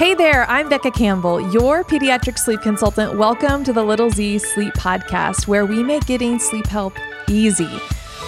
Hey there, I'm Becca Campbell, your pediatric sleep consultant. Welcome to the Little Z Sleep Podcast, where we make getting sleep help easy.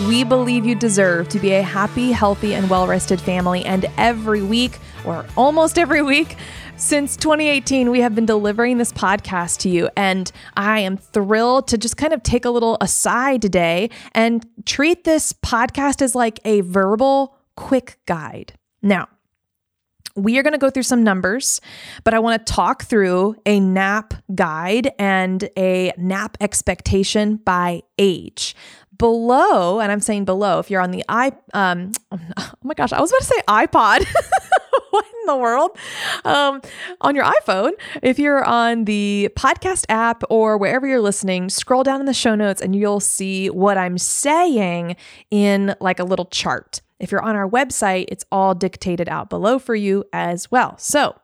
We believe you deserve to be a happy, healthy, and well rested family. And every week, or almost every week, since 2018, we have been delivering this podcast to you, and I am thrilled to just kind of take a little aside today and treat this podcast as like a verbal quick guide. Now, we are going to go through some numbers, but I want to talk through a nap guide and a nap expectation by age. Below, and I'm saying below, if you're on the i, um, oh my gosh, I was about to say iPod. the world? Um, on your iPhone, if you're on the podcast app or wherever you're listening, scroll down in the show notes and you'll see what I'm saying in like a little chart. If you're on our website, it's all dictated out below for you as well. So,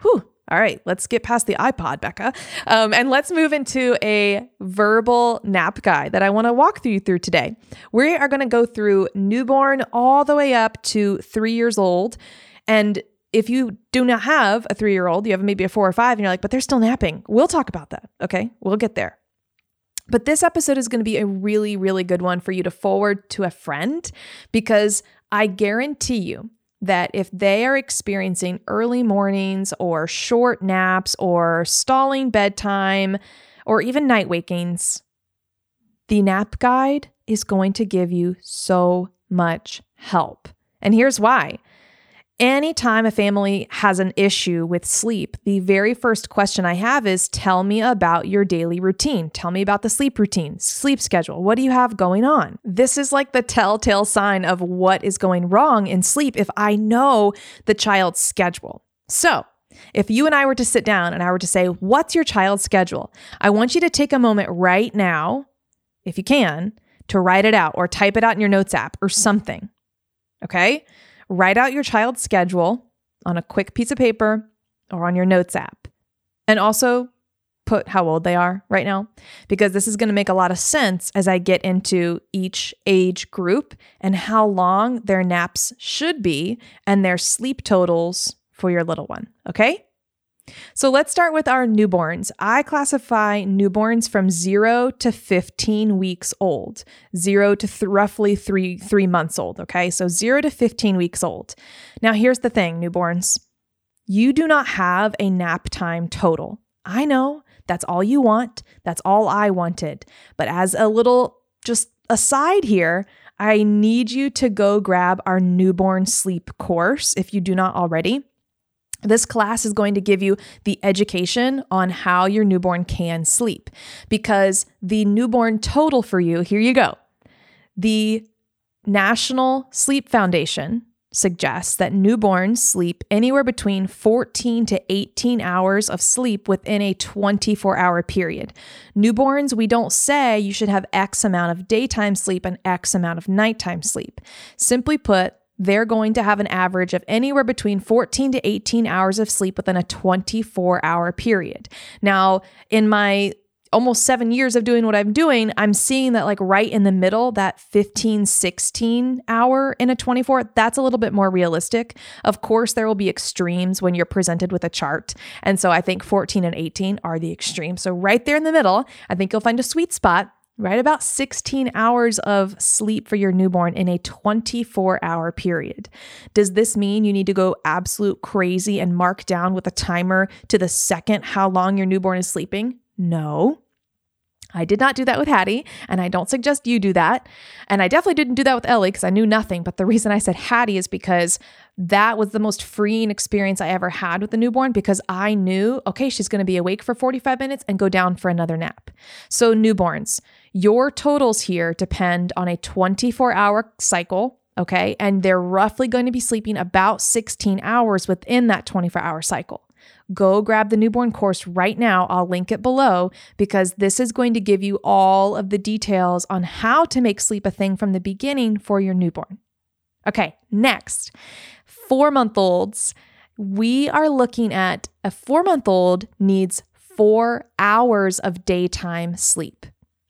whew, all right, let's get past the iPod, Becca, um, and let's move into a verbal nap guide that I want to walk through through today. We are going to go through newborn all the way up to three years old, and if you do not have a three year old, you have maybe a four or five, and you're like, but they're still napping. We'll talk about that. Okay, we'll get there. But this episode is going to be a really, really good one for you to forward to a friend because I guarantee you that if they are experiencing early mornings or short naps or stalling bedtime or even night wakings, the nap guide is going to give you so much help. And here's why Anytime a family has an issue with sleep, the very first question I have is tell me about your daily routine. Tell me about the sleep routine, sleep schedule. What do you have going on? This is like the telltale sign of what is going wrong in sleep if I know the child's schedule. So, if you and I were to sit down and I were to say, What's your child's schedule? I want you to take a moment right now, if you can, to write it out or type it out in your notes app or something. Okay? Write out your child's schedule on a quick piece of paper or on your notes app. And also put how old they are right now, because this is going to make a lot of sense as I get into each age group and how long their naps should be and their sleep totals for your little one. Okay? So let's start with our newborns. I classify newborns from 0 to 15 weeks old. 0 to th- roughly 3 3 months old, okay? So 0 to 15 weeks old. Now here's the thing, newborns. You do not have a nap time total. I know that's all you want. That's all I wanted. But as a little just aside here, I need you to go grab our newborn sleep course if you do not already. This class is going to give you the education on how your newborn can sleep because the newborn total for you, here you go. The National Sleep Foundation suggests that newborns sleep anywhere between 14 to 18 hours of sleep within a 24 hour period. Newborns, we don't say you should have X amount of daytime sleep and X amount of nighttime sleep. Simply put, they're going to have an average of anywhere between 14 to 18 hours of sleep within a 24 hour period. Now, in my almost seven years of doing what I'm doing, I'm seeing that like right in the middle, that 15, 16 hour in a 24, that's a little bit more realistic. Of course, there will be extremes when you're presented with a chart. And so I think 14 and 18 are the extremes. So right there in the middle, I think you'll find a sweet spot right about 16 hours of sleep for your newborn in a 24 hour period. Does this mean you need to go absolute crazy and mark down with a timer to the second how long your newborn is sleeping? No. I did not do that with Hattie, and I don't suggest you do that. And I definitely didn't do that with Ellie because I knew nothing. But the reason I said Hattie is because that was the most freeing experience I ever had with the newborn because I knew, okay, she's going to be awake for 45 minutes and go down for another nap. So, newborns, your totals here depend on a 24 hour cycle, okay? And they're roughly going to be sleeping about 16 hours within that 24 hour cycle. Go grab the newborn course right now. I'll link it below because this is going to give you all of the details on how to make sleep a thing from the beginning for your newborn. Okay, next, four month olds. We are looking at a four month old needs four hours of daytime sleep.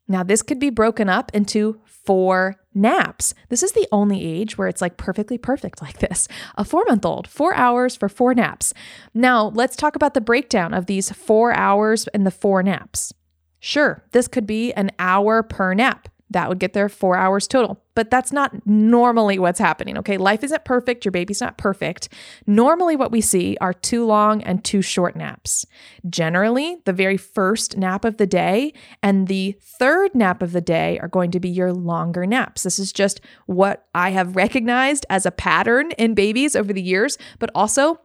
Now, this could be broken up into four naps. This is the only age where it's like perfectly perfect like this. A four month old, four hours for four naps. Now, let's talk about the breakdown of these four hours and the four naps. Sure, this could be an hour per nap. That would get their four hours total. But that's not normally what's happening. Okay. Life isn't perfect. Your baby's not perfect. Normally, what we see are too long and too short naps. Generally, the very first nap of the day and the third nap of the day are going to be your longer naps. This is just what I have recognized as a pattern in babies over the years, but also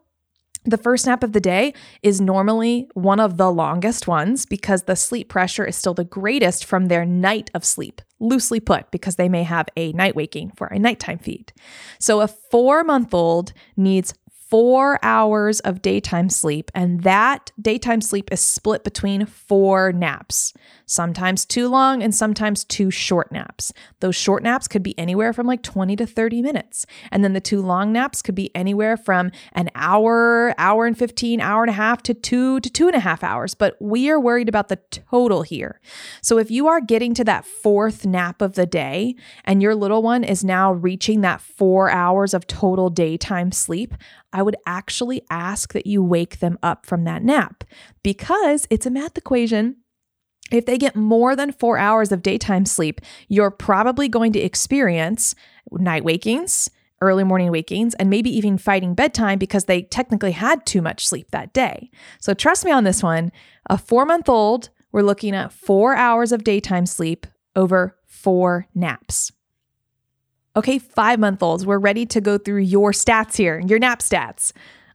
the first nap of the day is normally one of the longest ones because the sleep pressure is still the greatest from their night of sleep, loosely put, because they may have a night waking for a nighttime feed. So a four month old needs four hours of daytime sleep, and that daytime sleep is split between four naps, sometimes too long and sometimes too short naps. Those short naps could be anywhere from like 20 to 30 minutes. And then the two long naps could be anywhere from an hour, hour and 15, hour and a half to two to two and a half hours. But we are worried about the total here. So if you are getting to that fourth nap of the day and your little one is now reaching that four hours of total daytime sleep, I would actually ask that you wake them up from that nap because it's a math equation. If they get more than four hours of daytime sleep, you're probably going to experience night wakings, early morning wakings, and maybe even fighting bedtime because they technically had too much sleep that day. So trust me on this one. A four month old, we're looking at four hours of daytime sleep over four naps. Okay, five month olds, we're ready to go through your stats here, your nap stats.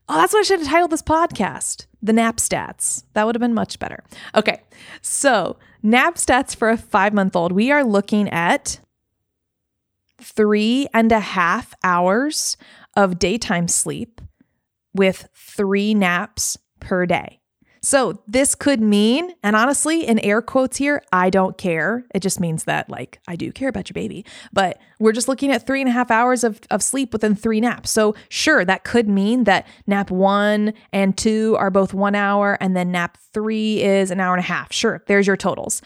Oh, that's what I should have titled this podcast The Nap Stats. That would have been much better. Okay, so nap stats for a five month old, we are looking at three and a half hours of daytime sleep with three naps per day. So this could mean, and honestly, in air quotes here, I don't care. It just means that, like, I do care about your baby, but we're just looking at three and a half hours of, of sleep within three naps. So, sure, that could mean that nap one and two are both one hour, and then nap three is an hour and a half. Sure, there's your totals.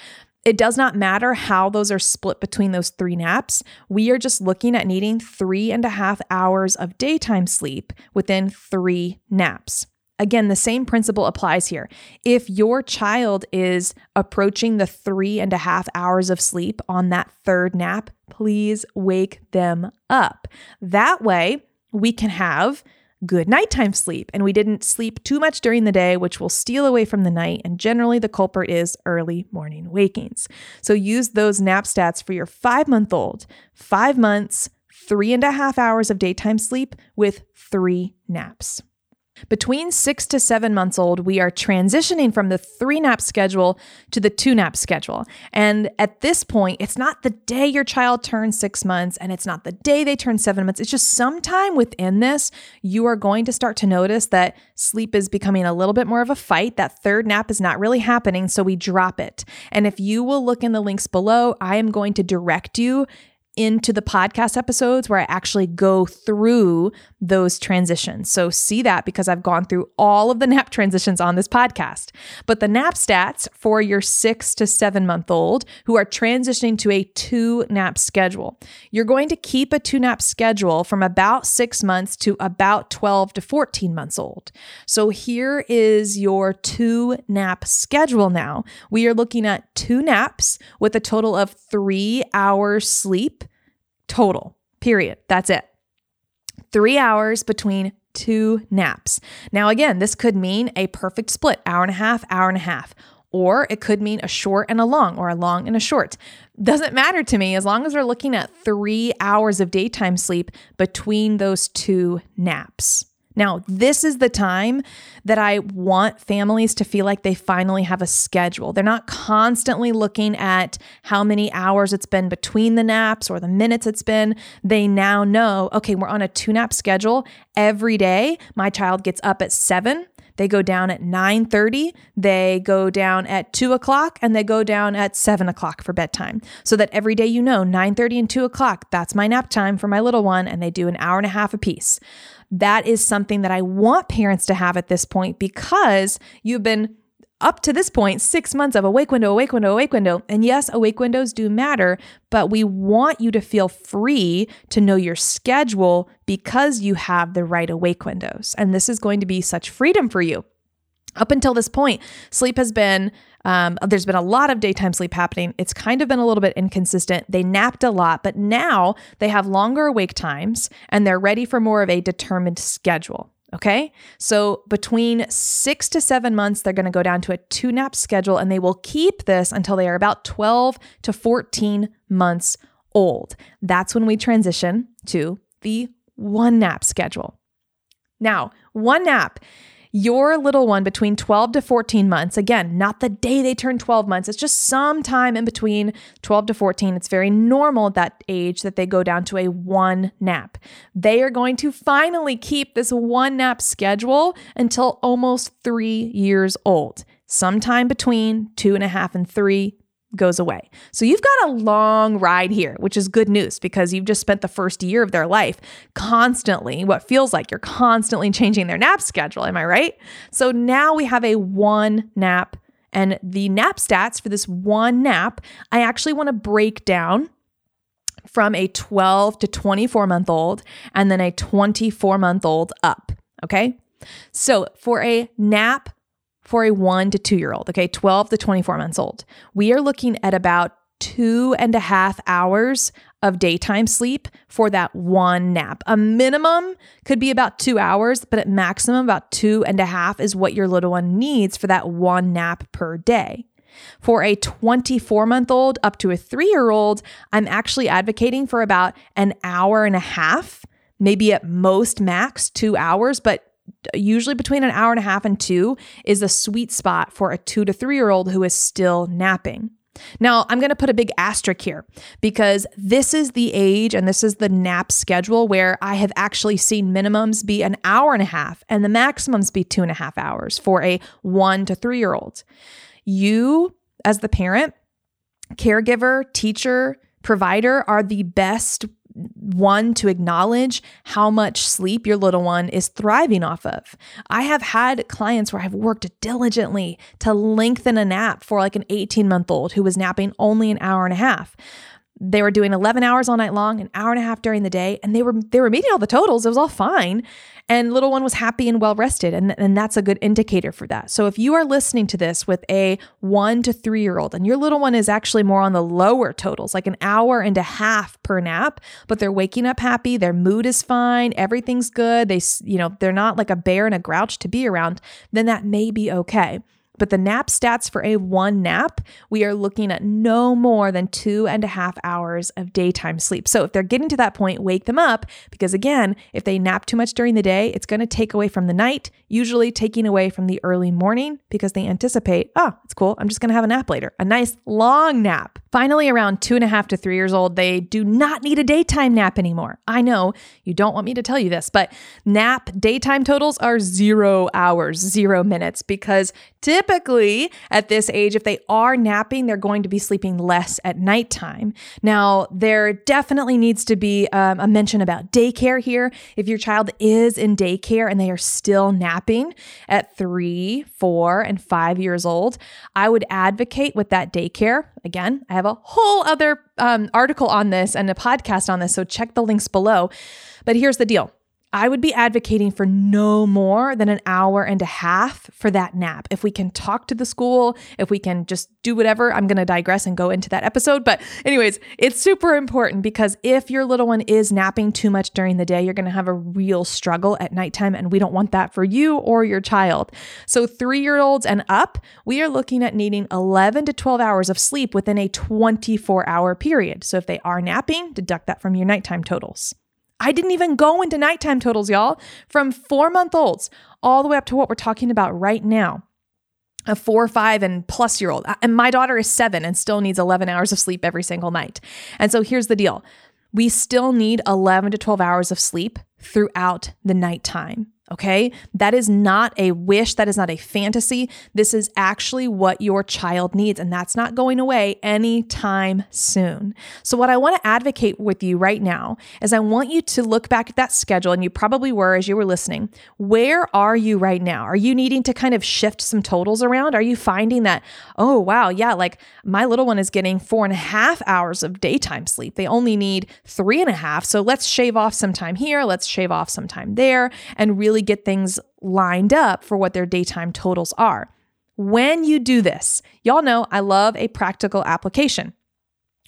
It does not matter how those are split between those three naps. We are just looking at needing three and a half hours of daytime sleep within three naps. Again, the same principle applies here. If your child is approaching the three and a half hours of sleep on that third nap, please wake them up. That way, we can have good nighttime sleep and we didn't sleep too much during the day, which will steal away from the night. And generally, the culprit is early morning wakings. So use those nap stats for your five month old, five months, three and a half hours of daytime sleep with three naps. Between six to seven months old, we are transitioning from the three nap schedule to the two nap schedule. And at this point, it's not the day your child turns six months and it's not the day they turn seven months. It's just sometime within this, you are going to start to notice that sleep is becoming a little bit more of a fight. That third nap is not really happening. So we drop it. And if you will look in the links below, I am going to direct you into the podcast episodes where I actually go through those transitions. So see that because I've gone through all of the nap transitions on this podcast. But the nap stats for your six to seven month old who are transitioning to a two nap schedule. You're going to keep a two nap schedule from about six months to about 12 to 14 months old. So here is your two nap schedule now. We are looking at two naps with a total of three hours sleep total, period. That's it. Three hours between two naps. Now, again, this could mean a perfect split hour and a half, hour and a half, or it could mean a short and a long, or a long and a short. Doesn't matter to me as long as we're looking at three hours of daytime sleep between those two naps. Now, this is the time that I want families to feel like they finally have a schedule. They're not constantly looking at how many hours it's been between the naps or the minutes it's been. They now know, okay, we're on a two nap schedule every day. My child gets up at seven. They go down at 9:30, they go down at 2 o'clock, and they go down at 7 o'clock for bedtime. So that every day you know 9:30 and 2 o'clock, that's my nap time for my little one, and they do an hour and a half apiece that is something that I want parents to have at this point because you've been up to this point, six months of awake window, awake window, awake window. And yes, awake windows do matter, but we want you to feel free to know your schedule because you have the right awake windows. And this is going to be such freedom for you. Up until this point, sleep has been um, there's been a lot of daytime sleep happening. It's kind of been a little bit inconsistent. They napped a lot, but now they have longer awake times and they're ready for more of a determined schedule. Okay. So between six to seven months, they're going to go down to a two nap schedule and they will keep this until they are about 12 to 14 months old. That's when we transition to the one nap schedule. Now, one nap your little one between 12 to 14 months, again, not the day they turn 12 months, it's just some time in between 12 to 14. It's very normal at that age that they go down to a one nap. They are going to finally keep this one nap schedule until almost three years old. Sometime between two and a half and three, goes away. So you've got a long ride here, which is good news because you've just spent the first year of their life constantly, what feels like you're constantly changing their nap schedule. Am I right? So now we have a one nap. And the nap stats for this one nap, I actually want to break down from a 12 to 24 month old and then a 24 month old up. Okay. So for a nap for a one to two year old, okay, 12 to 24 months old, we are looking at about two and a half hours of daytime sleep for that one nap. A minimum could be about two hours, but at maximum, about two and a half is what your little one needs for that one nap per day. For a 24 month old up to a three year old, I'm actually advocating for about an hour and a half, maybe at most max two hours, but usually between an hour and a half and two is a sweet spot for a two to three year old who is still napping. Now, I'm going to put a big asterisk here because this is the age and this is the nap schedule where I have actually seen minimums be an hour and a half and the maximums be two and a half hours for a one to three year old. You, as the parent, caregiver, teacher, provider, are the best one to acknowledge how much sleep your little one is thriving off of. I have had clients where I've worked diligently to lengthen a nap for like an 18 month old who was napping only an hour and a half they were doing 11 hours all night long, an hour and a half during the day, and they were they were meeting all the totals. It was all fine. And little one was happy and well rested. And, and that's a good indicator for that. So if you are listening to this with a one to three year old and your little one is actually more on the lower totals, like an hour and a half per nap, but they're waking up happy, their mood is fine, everything's good, they, you know, they're not like a bear and a grouch to be around, then that may be okay. But the nap stats for a one nap, we are looking at no more than two and a half hours of daytime sleep. So if they're getting to that point, wake them up because, again, if they nap too much during the day, it's going to take away from the night, usually taking away from the early morning because they anticipate, oh, it's cool. I'm just going to have a nap later, a nice long nap. Finally, around two and a half to three years old, they do not need a daytime nap anymore. I know you don't want me to tell you this, but nap daytime totals are zero hours, zero minutes, because typically at this age, if they are napping, they're going to be sleeping less at nighttime. Now, there definitely needs to be um, a mention about daycare here. If your child is in daycare and they are still napping at three, four, and five years old, I would advocate with that daycare. Again, I have a whole other um, article on this and a podcast on this, so check the links below. But here's the deal I would be advocating for no more than an hour and a half for that nap. If we can talk to the school, if we can just do whatever, I'm going to digress and go into that episode. But, anyways, it's super important because if your little one is napping too much during the day, you're going to have a real struggle at nighttime. And we don't want that for you or your child. So, three year olds and up, we are looking at needing 11 to 12 hours of sleep within a 24 hour period. So, if they are napping, deduct that from your nighttime totals. I didn't even go into nighttime totals, y'all, from four month olds all the way up to what we're talking about right now a four, five, and plus year old. And my daughter is seven and still needs 11 hours of sleep every single night. And so here's the deal we still need 11 to 12 hours of sleep throughout the nighttime. Okay. That is not a wish. That is not a fantasy. This is actually what your child needs. And that's not going away anytime soon. So, what I want to advocate with you right now is I want you to look back at that schedule, and you probably were as you were listening. Where are you right now? Are you needing to kind of shift some totals around? Are you finding that, oh, wow, yeah, like my little one is getting four and a half hours of daytime sleep? They only need three and a half. So, let's shave off some time here, let's shave off some time there, and really really get things lined up for what their daytime totals are. When you do this, y'all know I love a practical application.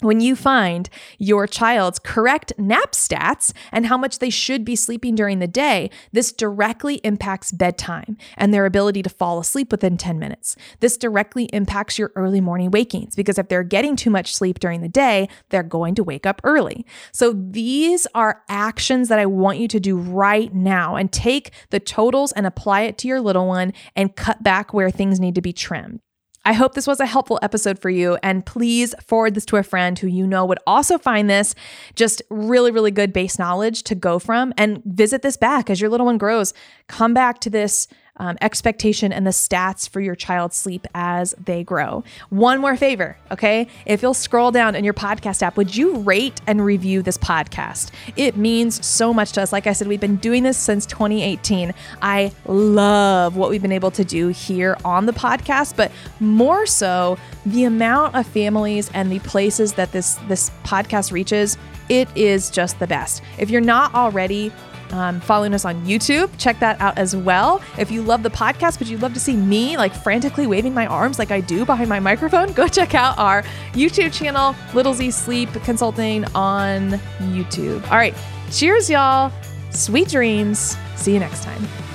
When you find your child's correct nap stats and how much they should be sleeping during the day, this directly impacts bedtime and their ability to fall asleep within 10 minutes. This directly impacts your early morning wakings because if they're getting too much sleep during the day, they're going to wake up early. So these are actions that I want you to do right now and take the totals and apply it to your little one and cut back where things need to be trimmed. I hope this was a helpful episode for you. And please forward this to a friend who you know would also find this just really, really good base knowledge to go from and visit this back as your little one grows. Come back to this um, expectation and the stats for your child's sleep as they grow. One more favor, okay? If you'll scroll down in your podcast app, would you rate and review this podcast? It means so much to us. Like I said, we've been doing this since 2018. I love what we've been able to do here on the podcast, but more so, the amount of families and the places that this this podcast reaches, it is just the best. If you're not already um, following us on YouTube. Check that out as well. If you love the podcast, but you'd love to see me like frantically waving my arms like I do behind my microphone, go check out our YouTube channel, Little Z Sleep Consulting on YouTube. All right. Cheers, y'all. Sweet dreams. See you next time.